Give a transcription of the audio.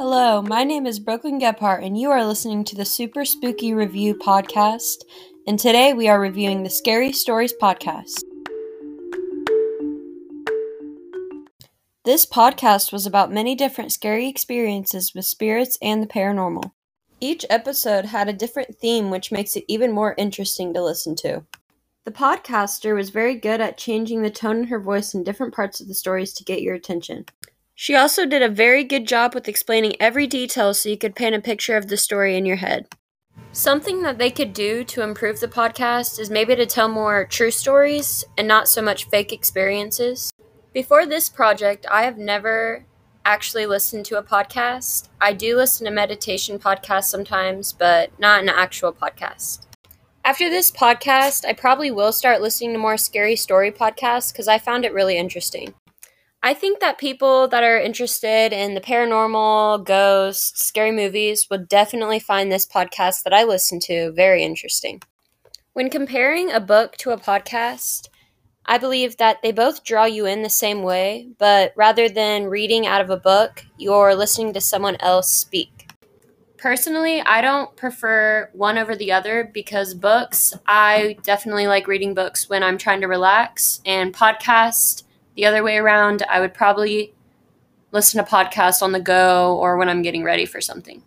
Hello, my name is Brooklyn Gephardt, and you are listening to the Super Spooky Review podcast. And today we are reviewing the Scary Stories podcast. This podcast was about many different scary experiences with spirits and the paranormal. Each episode had a different theme, which makes it even more interesting to listen to. The podcaster was very good at changing the tone in her voice in different parts of the stories to get your attention. She also did a very good job with explaining every detail so you could paint a picture of the story in your head. Something that they could do to improve the podcast is maybe to tell more true stories and not so much fake experiences. Before this project, I have never actually listened to a podcast. I do listen to meditation podcasts sometimes, but not an actual podcast. After this podcast, I probably will start listening to more scary story podcasts because I found it really interesting. I think that people that are interested in the paranormal, ghosts, scary movies would definitely find this podcast that I listen to very interesting. When comparing a book to a podcast, I believe that they both draw you in the same way, but rather than reading out of a book, you're listening to someone else speak. Personally, I don't prefer one over the other because books, I definitely like reading books when I'm trying to relax, and podcasts, the other way around, I would probably listen to podcasts on the go or when I'm getting ready for something.